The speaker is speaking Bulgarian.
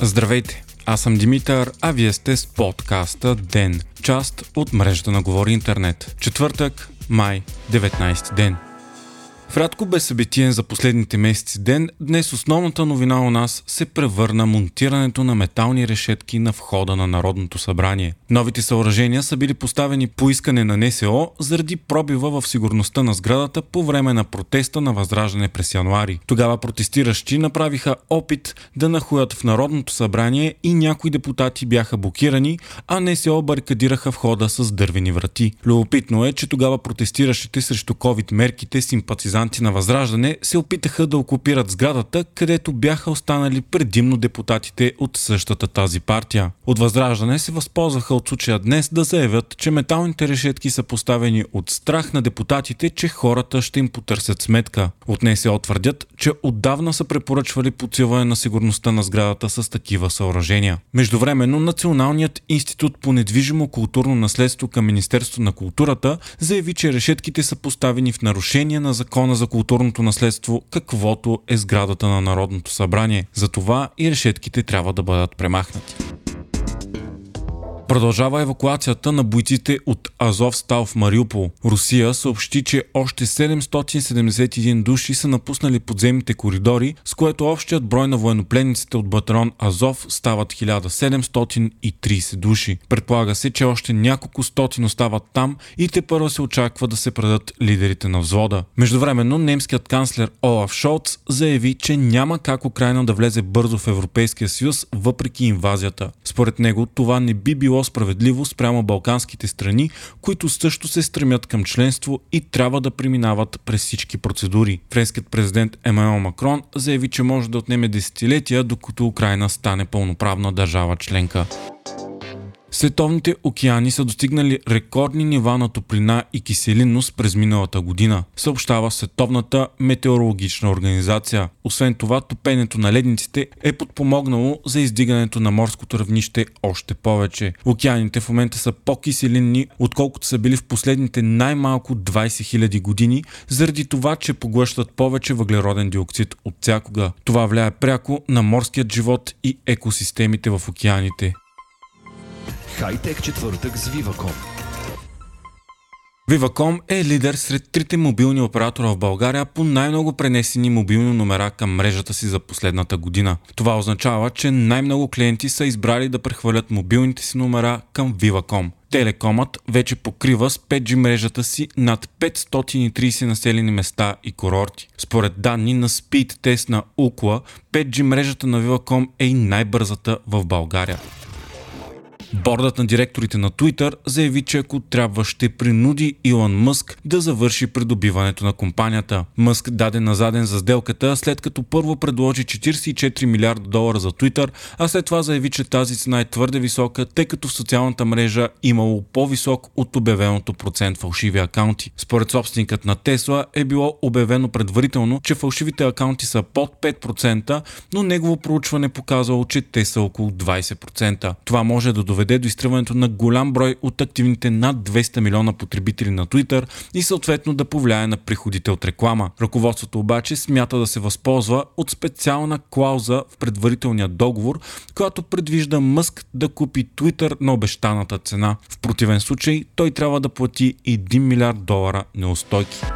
Здравейте, аз съм Димитър, а вие сте с подкаста ДЕН, част от мрежата на Говори Интернет. Четвъртък, май, 19 ден. В рядко безсъбитиен за последните месеци ден, днес основната новина у нас се превърна монтирането на метални решетки на входа на Народното събрание. Новите съоръжения са били поставени по искане на НСО заради пробива в сигурността на сградата по време на протеста на Възраждане през януари. Тогава протестиращи направиха опит да нахуят в Народното събрание и някои депутати бяха блокирани, а НСО барикадираха входа с дървени врати. Любопитно е, че тогава протестиращите срещу COVID мерките симпатизанти симпатизанти на Възраждане се опитаха да окупират сградата, където бяха останали предимно депутатите от същата тази партия. От Възраждане се възползваха от случая днес да заявят, че металните решетки са поставени от страх на депутатите, че хората ще им потърсят сметка. От се отвърдят, че отдавна са препоръчвали подсилване на сигурността на сградата с такива съоръжения. Междувременно Националният институт по недвижимо културно наследство към Министерство на културата заяви, че решетките са поставени в нарушение на закон закона за културното наследство, каквото е сградата на Народното събрание. Затова и решетките трябва да бъдат премахнати. Продължава евакуацията на бойците от Азов Стал в Мариупол. Русия съобщи, че още 771 души са напуснали подземните коридори, с което общият брой на военнопленниците от батальон Азов стават 1730 души. Предполага се, че още няколко стотин остават там и те първо се очаква да се предат лидерите на взвода. Междувременно немският канцлер Олаф Шолц заяви, че няма как Украина да влезе бързо в Европейския съюз, въпреки инвазията. Според него това не би било било справедливо спрямо балканските страни, които също се стремят към членство и трябва да преминават през всички процедури. Френският президент Емануел Макрон заяви, че може да отнеме десетилетия, докато Украина стане пълноправна държава членка. Световните океани са достигнали рекордни нива на топлина и киселинност през миналата година, съобщава Световната метеорологична организация. Освен това, топенето на ледниците е подпомогнало за издигането на морското равнище още повече. Океаните в момента са по-киселинни, отколкото са били в последните най-малко 20 000 години, заради това, че поглъщат повече въглероден диоксид от всякога. Това влияе пряко на морският живот и екосистемите в океаните. Хайтек четвъртък с Viva.com Viva.com е лидер сред трите мобилни оператора в България по най-много пренесени мобилни номера към мрежата си за последната година. Това означава, че най-много клиенти са избрали да прехвърлят мобилните си номера към Viva.com. Телекомът вече покрива с 5G мрежата си над 530 населени места и курорти. Според данни на Speed Test на Укла, 5G мрежата на Viva.com е и най-бързата в България. Бордът на директорите на Twitter заяви, че ако трябва ще принуди Илон Мъск да завърши придобиването на компанията. Мъск даде на заден за сделката, след като първо предложи 44 милиарда долара за Twitter, а след това заяви, че тази цена е твърде висока, тъй като в социалната мрежа имало по-висок от обявеното процент фалшиви акаунти. Според собственикът на Тесла е било обявено предварително, че фалшивите акаунти са под 5%, но негово проучване показало, че те са около 20%. Това може да доведе доведе до изтръването на голям брой от активните над 200 милиона потребители на Twitter и съответно да повлияе на приходите от реклама. Ръководството обаче смята да се възползва от специална клауза в предварителния договор, която предвижда Мъск да купи Twitter на обещаната цена. В противен случай той трябва да плати 1 милиард долара неустойки.